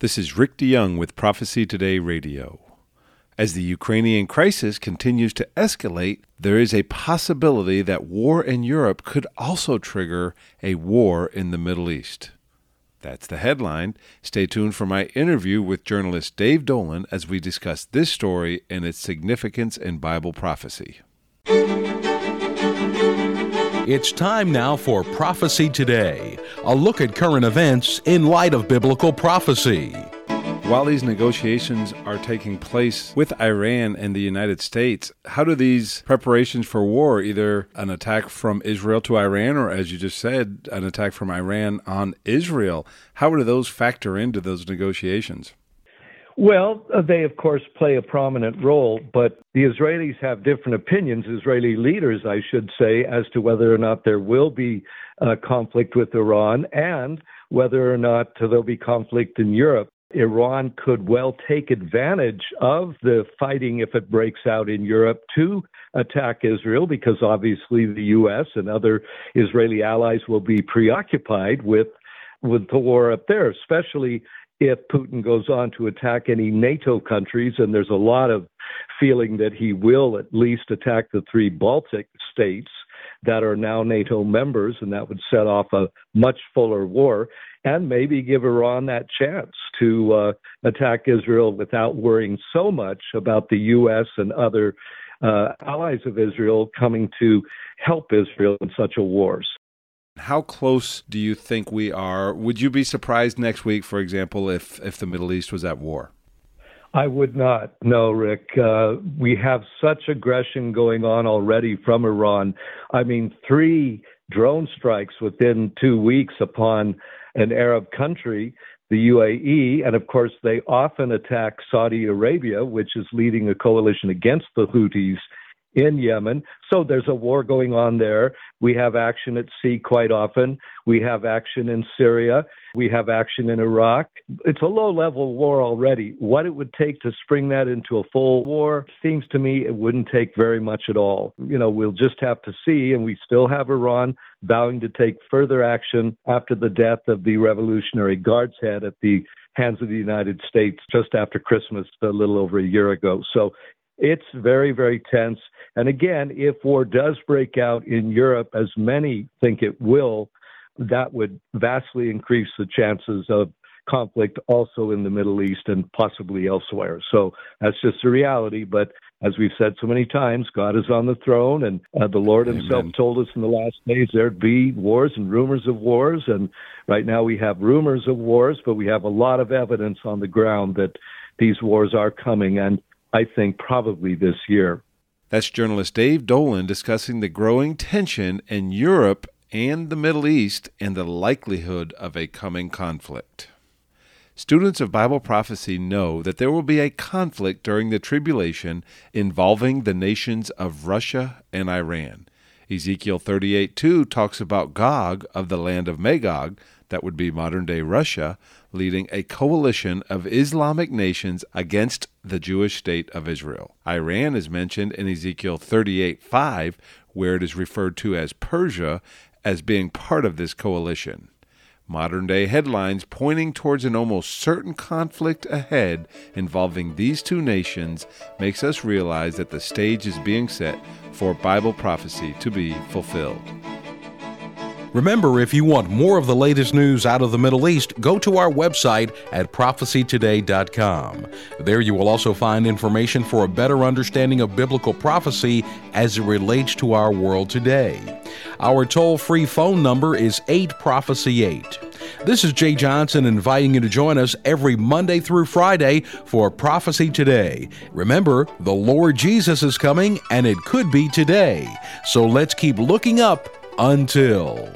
This is Rick DeYoung with Prophecy Today Radio. As the Ukrainian crisis continues to escalate, there is a possibility that war in Europe could also trigger a war in the Middle East. That's the headline. Stay tuned for my interview with journalist Dave Dolan as we discuss this story and its significance in Bible prophecy. It's time now for Prophecy Today, a look at current events in light of biblical prophecy. While these negotiations are taking place with Iran and the United States, how do these preparations for war, either an attack from Israel to Iran or, as you just said, an attack from Iran on Israel, how do those factor into those negotiations? Well, uh, they of course play a prominent role, but the Israelis have different opinions, Israeli leaders, I should say, as to whether or not there will be a conflict with Iran and whether or not there'll be conflict in Europe. Iran could well take advantage of the fighting if it breaks out in Europe to attack Israel because obviously the U.S. and other Israeli allies will be preoccupied with with the war up there, especially if Putin goes on to attack any NATO countries, and there's a lot of feeling that he will at least attack the three Baltic states that are now NATO members, and that would set off a much fuller war, and maybe give Iran that chance to uh, attack Israel without worrying so much about the U.S. and other uh, allies of Israel coming to help Israel in such a war. How close do you think we are? Would you be surprised next week, for example, if, if the Middle East was at war? I would not. No, Rick. Uh, we have such aggression going on already from Iran. I mean, three drone strikes within two weeks upon an Arab country, the UAE. And of course, they often attack Saudi Arabia, which is leading a coalition against the Houthis in Yemen. So there's a war going on there. We have action at sea quite often. We have action in Syria. We have action in Iraq. It's a low level war already. What it would take to spring that into a full war seems to me it wouldn't take very much at all. You know, we'll just have to see. And we still have Iran vowing to take further action after the death of the Revolutionary Guards head at the hands of the United States just after Christmas a little over a year ago. So it's very, very tense. And again, if war does break out in Europe, as many think it will, that would vastly increase the chances of conflict also in the Middle East and possibly elsewhere. So that's just a reality. But as we've said so many times, God is on the throne, and uh, the Lord Amen. Himself told us in the last days there'd be wars and rumors of wars. And right now we have rumors of wars, but we have a lot of evidence on the ground that these wars are coming. And I think probably this year. That's journalist Dave Dolan discussing the growing tension in Europe and the Middle East and the likelihood of a coming conflict. Students of Bible prophecy know that there will be a conflict during the tribulation involving the nations of Russia and Iran. Ezekiel 38 2 talks about Gog of the land of Magog, that would be modern day Russia, leading a coalition of Islamic nations against the Jewish state of Israel. Iran is mentioned in Ezekiel 38 5, where it is referred to as Persia as being part of this coalition. Modern day headlines pointing towards an almost certain conflict ahead involving these two nations makes us realize that the stage is being set for Bible prophecy to be fulfilled. Remember, if you want more of the latest news out of the Middle East, go to our website at prophecytoday.com. There you will also find information for a better understanding of biblical prophecy as it relates to our world today. Our toll free phone number is 8 Prophecy 8. This is Jay Johnson inviting you to join us every Monday through Friday for Prophecy Today. Remember, the Lord Jesus is coming and it could be today. So let's keep looking up until.